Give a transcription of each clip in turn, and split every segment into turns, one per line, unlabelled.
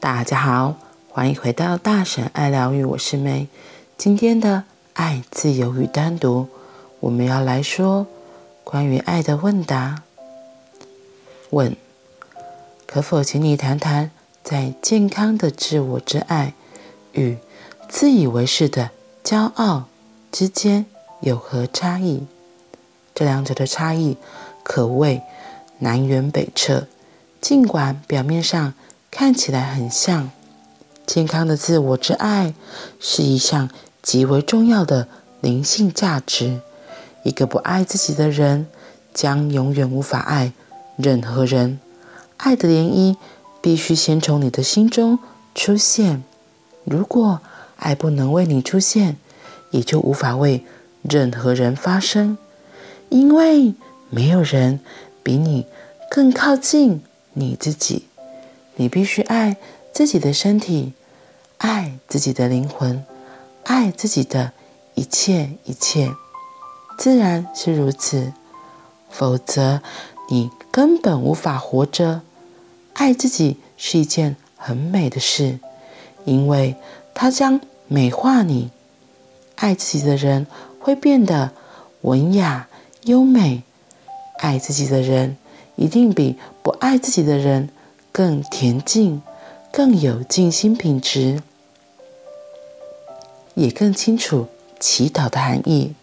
大家好，欢迎回到大神爱疗愈，我是梅。今天的爱、自由与单独，我们要来说关于爱的问答。问：可否请你谈谈，在健康的自我之爱与自以为是的骄傲之间有何差异？这两者的差异可谓南辕北辙。尽管表面上，看起来很像，健康的自我之爱是一项极为重要的灵性价值。一个不爱自己的人，将永远无法爱任何人。爱的涟漪必须先从你的心中出现。如果爱不能为你出现，也就无法为任何人发生，因为没有人比你更靠近你自己。你必须爱自己的身体，爱自己的灵魂，爱自己的一切一切，自然是如此。否则，你根本无法活着。爱自己是一件很美的事，因为它将美化你。爱自己的人会变得文雅优美，爱自己的人一定比不爱自己的人。更恬静，更有静心品质，也更清楚祈祷的含义。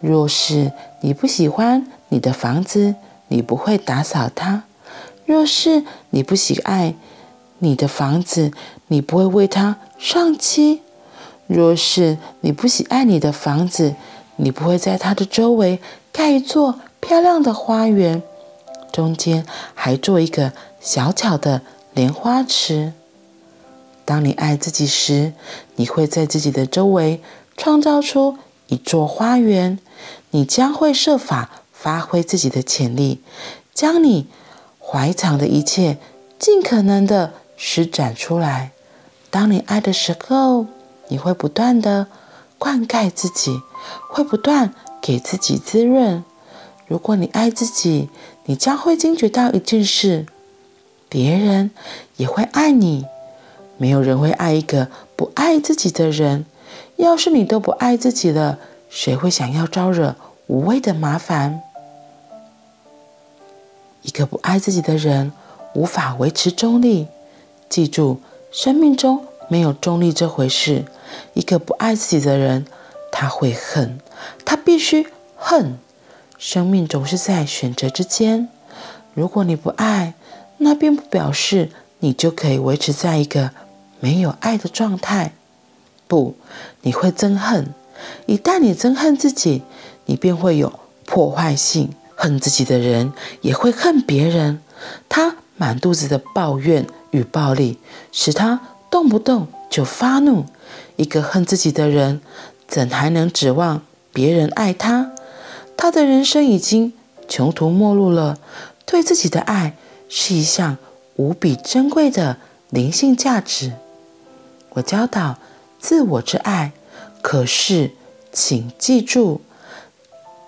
若是你不喜欢你的房子，你不会打扫它；若是你不喜爱你的房子，你不会为它上漆；若是你不喜爱你的房子，你不会在它的周围盖一座漂亮的花园，中间还做一个。小巧的莲花池。当你爱自己时，你会在自己的周围创造出一座花园。你将会设法发挥自己的潜力，将你怀藏的一切尽可能的施展出来。当你爱的时候，你会不断的灌溉自己，会不断给自己滋润。如果你爱自己，你将会惊觉到一件事。别人也会爱你，没有人会爱一个不爱自己的人。要是你都不爱自己了，谁会想要招惹无谓的麻烦？一个不爱自己的人无法维持中立。记住，生命中没有中立这回事。一个不爱自己的人，他会恨，他必须恨。生命总是在选择之间。如果你不爱，那并不表示你就可以维持在一个没有爱的状态。不，你会憎恨。一旦你憎恨自己，你便会有破坏性。恨自己的人也会恨别人。他满肚子的抱怨与暴力，使他动不动就发怒。一个恨自己的人，怎还能指望别人爱他？他的人生已经穷途末路了。对自己的爱。是一项无比珍贵的灵性价值。我教导自我之爱，可是请记住，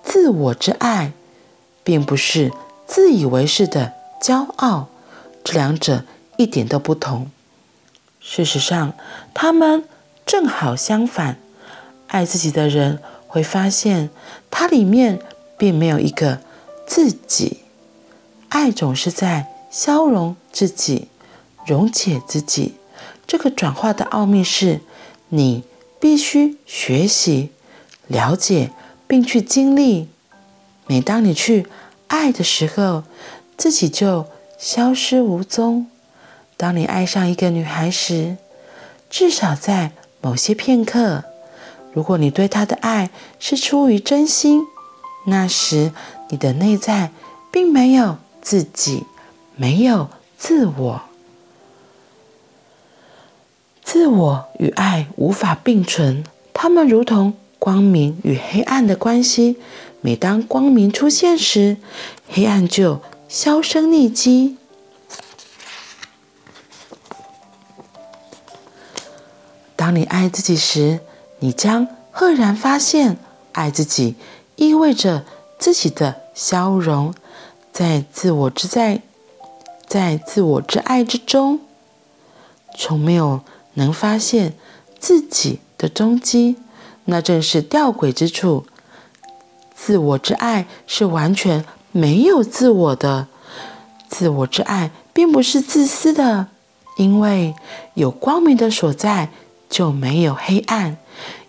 自我之爱并不是自以为是的骄傲，这两者一点都不同。事实上，他们正好相反。爱自己的人会发现，它里面并没有一个自己。爱总是在消融自己，溶解自己。这个转化的奥秘是，你必须学习、了解，并去经历。每当你去爱的时候，自己就消失无踪。当你爱上一个女孩时，至少在某些片刻，如果你对她的爱是出于真心，那时你的内在并没有。自己没有自我，自我与爱无法并存，它们如同光明与黑暗的关系。每当光明出现时，黑暗就销声匿迹。当你爱自己时，你将赫然发现，爱自己意味着自己的消融。在自我之在，在自我之爱之中，从没有能发现自己的踪迹，那正是吊诡之处。自我之爱是完全没有自我的，自我之爱并不是自私的，因为有光明的所在就没有黑暗，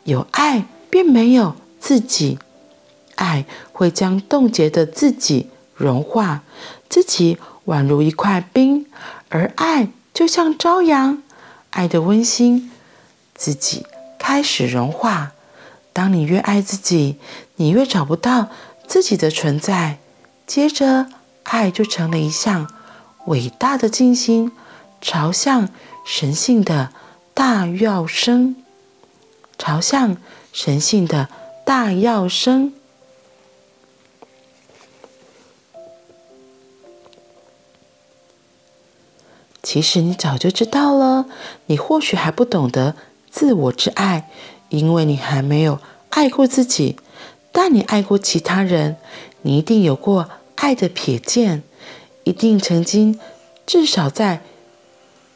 有爱便没有自己，爱会将冻结的自己融化，自己宛如一块冰，而爱就像朝阳，爱的温馨，自己开始融化。当你越爱自己，你越找不到自己的存在。接着，爱就成了一项伟大的静心，朝向神性的大跃升，朝向神性的大跃升。其实你早就知道了，你或许还不懂得自我之爱。因为你还没有爱过自己，但你爱过其他人，你一定有过爱的瞥见，一定曾经，至少在，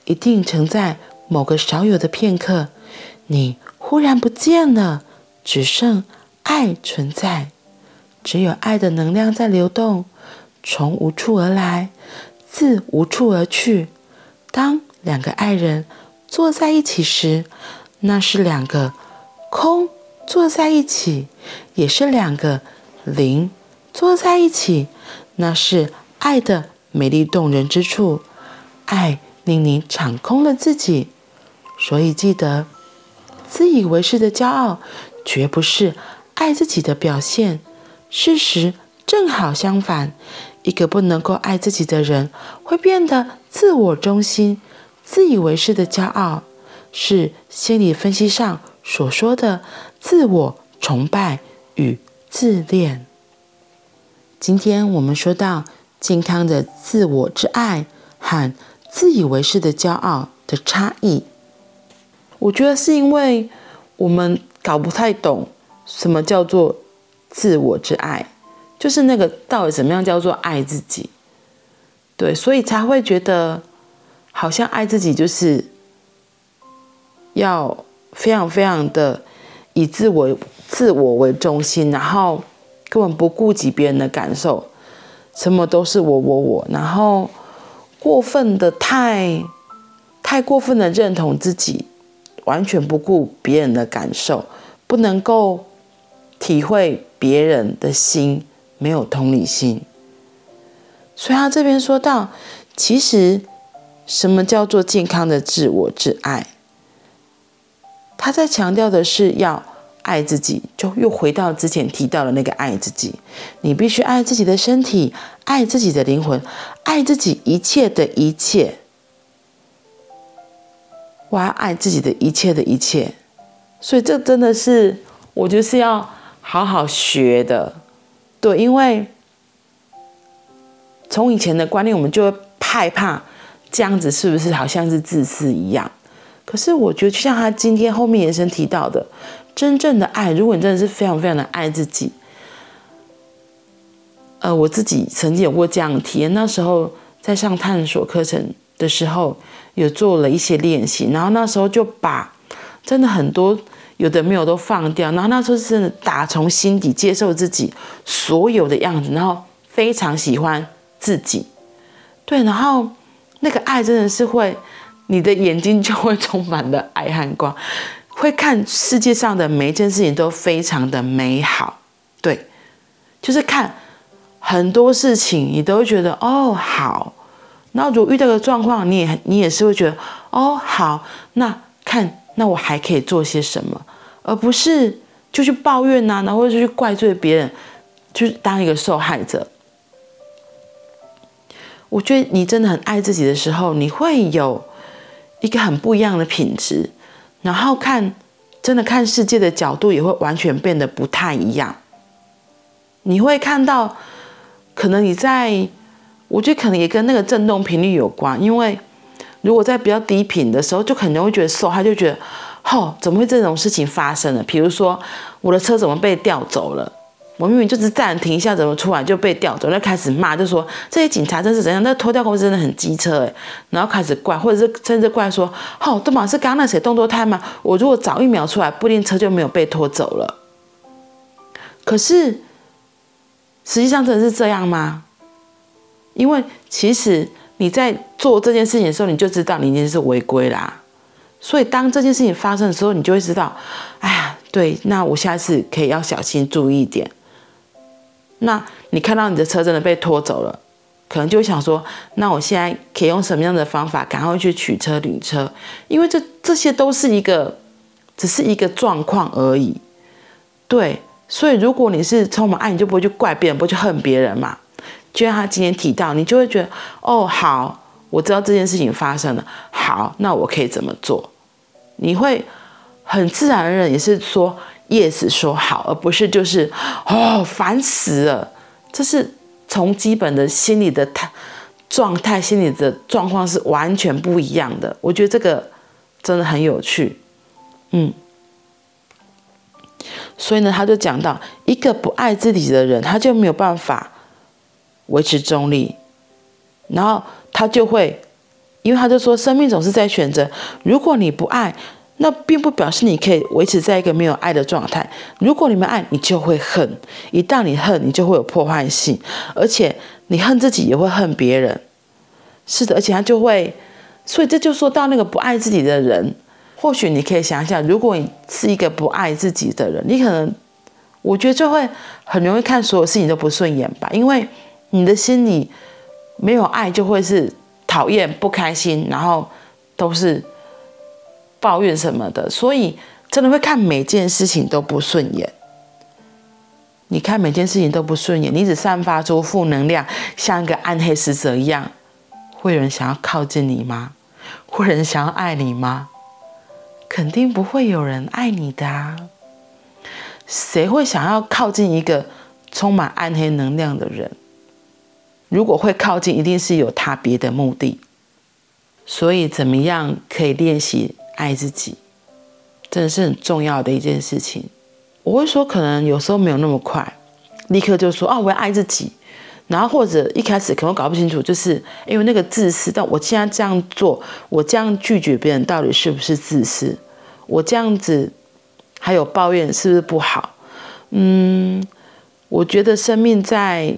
一定曾在某个少有的片刻，你忽然不见了，只剩爱存在，只有爱的能量在流动，从无处而来，自无处而去。当两个爱人坐在一起时，那是两个。空坐在一起，也是两个灵坐在一起，那是爱的美丽动人之处。爱令你敞空了自己，所以记得，自以为是的骄傲绝不是爱自己的表现。事实正好相反，一个不能够爱自己的人，会变得自我中心、自以为是的骄傲，是心理分析上。所说的自我崇拜与自恋。今天我们说到健康的自我之爱和自以为是的骄傲的差异，我觉得是因为我们搞不太懂什么叫做自我之爱，就是那个到底怎么样叫做爱自己？对，所以才会觉得好像爱自己就是要。非常非常的以自我自我为中心，然后根本不顾及别人的感受，什么都是我我我，然后过分的太太过分的认同自己，完全不顾别人的感受，不能够体会别人的心，没有同理心。所以他这边说到，其实什么叫做健康的自我之爱？他在强调的是要爱自己，就又回到之前提到的那个爱自己。你必须爱自己的身体，爱自己的灵魂，爱自己一切的一切。我要爱自己的一切的一切，所以这真的是我觉得是要好好学的。对，因为从以前的观念，我们就会害怕这样子是不是好像是自私一样。可是我觉得，就像他今天后面延伸提到的，真正的爱，如果你真的是非常非常的爱自己，呃，我自己曾经有过这样的体验。那时候在上探索课程的时候，有做了一些练习，然后那时候就把真的很多有的没有都放掉，然后那时候是打从心底接受自己所有的样子，然后非常喜欢自己，对，然后那个爱真的是会。你的眼睛就会充满了爱和光，会看世界上的每一件事情都非常的美好，对，就是看很多事情你都会觉得哦好，然后如果遇到个状况，你也你也是会觉得哦好，那看那我还可以做些什么，而不是就去抱怨呐、啊，然后就去怪罪别人，就是当一个受害者。我觉得你真的很爱自己的时候，你会有。一个很不一样的品质，然后看，真的看世界的角度也会完全变得不太一样。你会看到，可能你在，我觉得可能也跟那个振动频率有关。因为如果在比较低频的时候，就可能会觉得受他，就觉得，哦，怎么会这种事情发生了？比如说，我的车怎么被调走了？我明明就是暂停一下，怎么突然就被调走？就开始骂，就说这些警察真是怎样？那拖吊公司真的很机车哎，然后开始怪，或者是甚至怪说，哦，都嘛是刚刚那谁动作太慢，我如果早一秒出来，不一定车就没有被拖走了。可是实际上真的是这样吗？因为其实你在做这件事情的时候，你就知道你已经是违规啦。所以当这件事情发生的时候，你就会知道，哎呀，对，那我下次可以要小心注意一点。那你看到你的车真的被拖走了，可能就想说，那我现在可以用什么样的方法赶快去取车领车？因为这这些都是一个，只是一个状况而已。对，所以如果你是充满爱，你就不会去怪别人，不会去恨别人嘛。就像他今天提到，你就会觉得，哦，好，我知道这件事情发生了，好，那我可以怎么做？你会很自然而然也是说。Yes，说好，而不是就是哦，烦死了。这是从基本的心理的态状态、心理的状况是完全不一样的。我觉得这个真的很有趣，嗯。所以呢，他就讲到，一个不爱自己的人，他就没有办法维持中立，然后他就会，因为他就说，生命总是在选择。如果你不爱。那并不表示你可以维持在一个没有爱的状态。如果你们爱，你就会恨；一旦你恨，你就会有破坏性，而且你恨自己也会恨别人。是的，而且他就会，所以这就说到那个不爱自己的人，或许你可以想想，如果你是一个不爱自己的人，你可能，我觉得就会很容易看所有事情都不顺眼吧，因为你的心里没有爱，就会是讨厌、不开心，然后都是。抱怨什么的，所以真的会看每件事情都不顺眼。你看每件事情都不顺眼，你只散发出负能量，像一个暗黑使者一样，会有人想要靠近你吗？会有人想要爱你吗？肯定不会有人爱你的啊！谁会想要靠近一个充满暗黑能量的人？如果会靠近，一定是有他别的目的。所以，怎么样可以练习？爱自己，真的是很重要的一件事情。我会说，可能有时候没有那么快，立刻就说哦，我要爱自己。然后或者一开始可能搞不清楚，就是因为那个自私。但我现在这样做，我这样拒绝别人，到底是不是自私？我这样子还有抱怨，是不是不好？嗯，我觉得生命在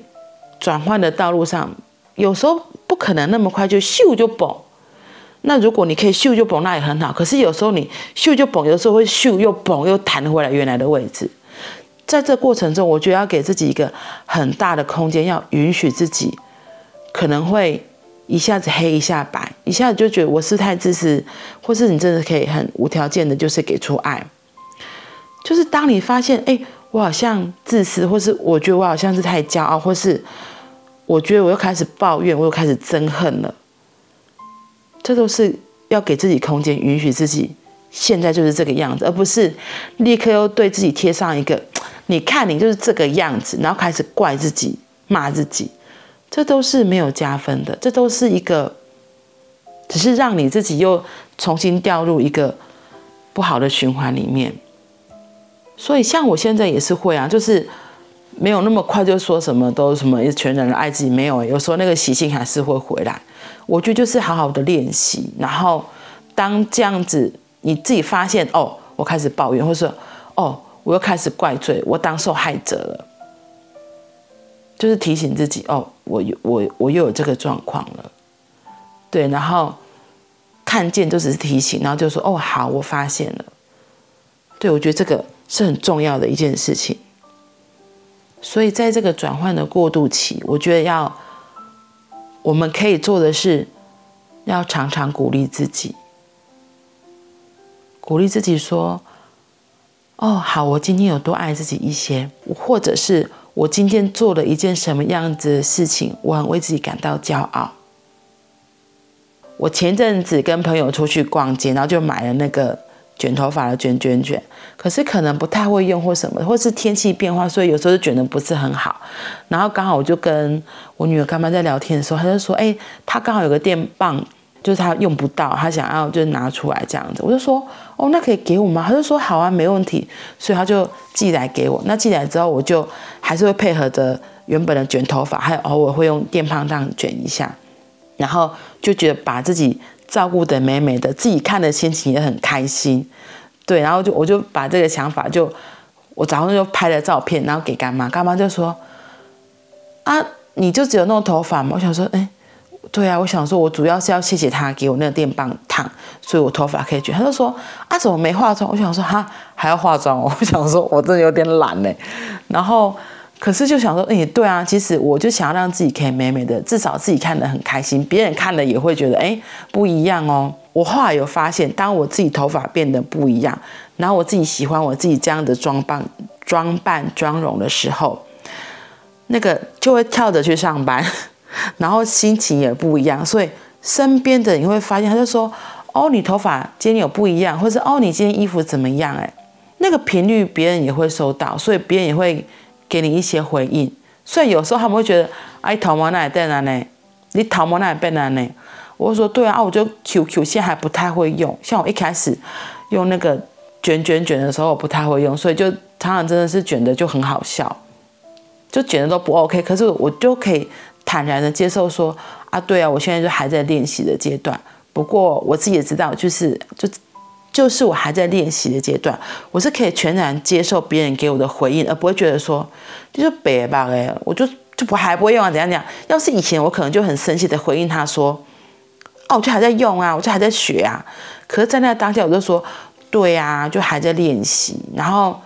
转换的道路上，有时候不可能那么快就咻就崩。那如果你可以咻就崩，那也很好。可是有时候你咻就崩，有时候会咻又崩又弹回来原来的位置。在这过程中，我觉得要给自己一个很大的空间，要允许自己可能会一下子黑一下白，一下子就觉得我是太自私，或是你真的可以很无条件的，就是给出爱。就是当你发现，哎，我好像自私，或是我觉得我好像是太骄傲，或是我觉得我又开始抱怨，我又开始憎恨了。这都是要给自己空间，允许自己现在就是这个样子，而不是立刻又对自己贴上一个“你看你就是这个样子”，然后开始怪自己、骂自己，这都是没有加分的。这都是一个，只是让你自己又重新掉入一个不好的循环里面。所以，像我现在也是会啊，就是没有那么快就说什么都什么全然的爱自己，没有，有时候那个习性还是会回来。我觉得就是好好的练习，然后当这样子你自己发现哦，我开始抱怨，或者说哦，我又开始怪罪，我当受害者了，就是提醒自己哦，我我我又有这个状况了，对，然后看见就只是提醒，然后就说哦，好，我发现了，对，我觉得这个是很重要的一件事情，所以在这个转换的过渡期，我觉得要。我们可以做的是，要常常鼓励自己，鼓励自己说：“哦，好，我今天有多爱自己一些，或者是我今天做了一件什么样子的事情，我很为自己感到骄傲。”我前阵子跟朋友出去逛街，然后就买了那个。卷头发的卷卷卷，可是可能不太会用或什么，或是天气变化，所以有时候就卷得不是很好。然后刚好我就跟我女儿干妈在聊天的时候，她就说：“哎，她刚好有个电棒就是她用不到，她想要就是拿出来这样子。我就说哦，那可以给我吗？她就说好啊，没问题。所以她就寄来给我。那寄来之后，我就还是会配合着原本的卷头发，还偶尔会用电棒这样卷一下，然后就觉得把自己照顾得美美的，自己看的心情也很开心。对，然后就我就把这个想法就我早上就拍了照片，然后给干妈，干妈就说啊，你就只有弄头发吗？我想说，哎。对啊，我想说，我主要是要谢谢他给我那个电棒烫，所以我头发可以卷。他就说啊，怎么没化妆？我想说哈，还要化妆。我想说，我真的有点懒嘞。然后，可是就想说，哎，对啊，其实我就想要让自己可以美美的，至少自己看得很开心，别人看了也会觉得，哎，不一样哦。我后来有发现，当我自己头发变得不一样，然后我自己喜欢我自己这样的装扮、装扮、妆容的时候，那个就会跳着去上班。然后心情也不一样，所以身边的你会发现，他就说：“哦，你头发今天有不一样，或者哦，你今天衣服怎么样？”哎，那个频率别人也会收到，所以别人也会给你一些回应。所以有时候他们会觉得：“哎，头毛那里在哪呢？你头毛那里在哪呢？”我说：“对啊，我就 QQ 现在还不太会用，像我一开始用那个卷卷卷的时候，我不太会用，所以就常常真的是卷的就很好笑，就卷的都不 OK。可是我就可以。”坦然的接受说啊，对啊，我现在就还在练习的阶段。不过我自己也知道，就是就就是我还在练习的阶段，我是可以全然接受别人给我的回应，而不会觉得说就是别吧哎，我就就不还不会用啊，怎样怎样。要是以前我可能就很生气的回应他说，哦，我就还在用啊，我就还在学啊。可是，在那当下，我就说对啊，就还在练习，然后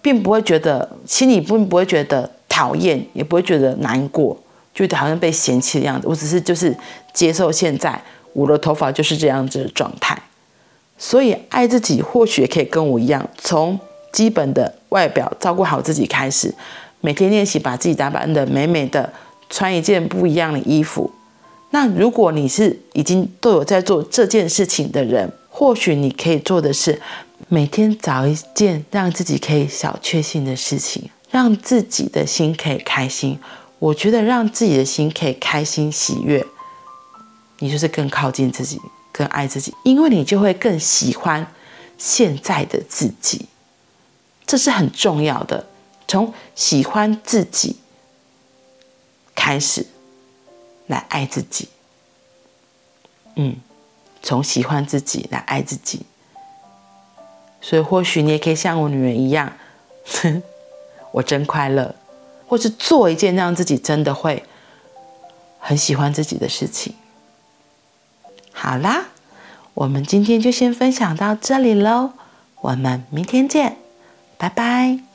并不会觉得心里并不会觉得讨厌，也不会觉得难过。就好像被嫌弃的样子，我只是就是接受现在我的头发就是这样子的状态，所以爱自己或许也可以跟我一样，从基本的外表照顾好自己开始，每天练习把自己打扮得美美的，穿一件不一样的衣服。那如果你是已经都有在做这件事情的人，或许你可以做的是每天找一件让自己可以小确幸的事情，让自己的心可以开心。我觉得让自己的心可以开心喜悦，你就是更靠近自己，更爱自己，因为你就会更喜欢现在的自己，这是很重要的。从喜欢自己开始来爱自己，嗯，从喜欢自己来爱自己。所以或许你也可以像我女儿一样，我真快乐。或是做一件让自己真的会很喜欢自己的事情。好啦，我们今天就先分享到这里喽，我们明天见，拜拜。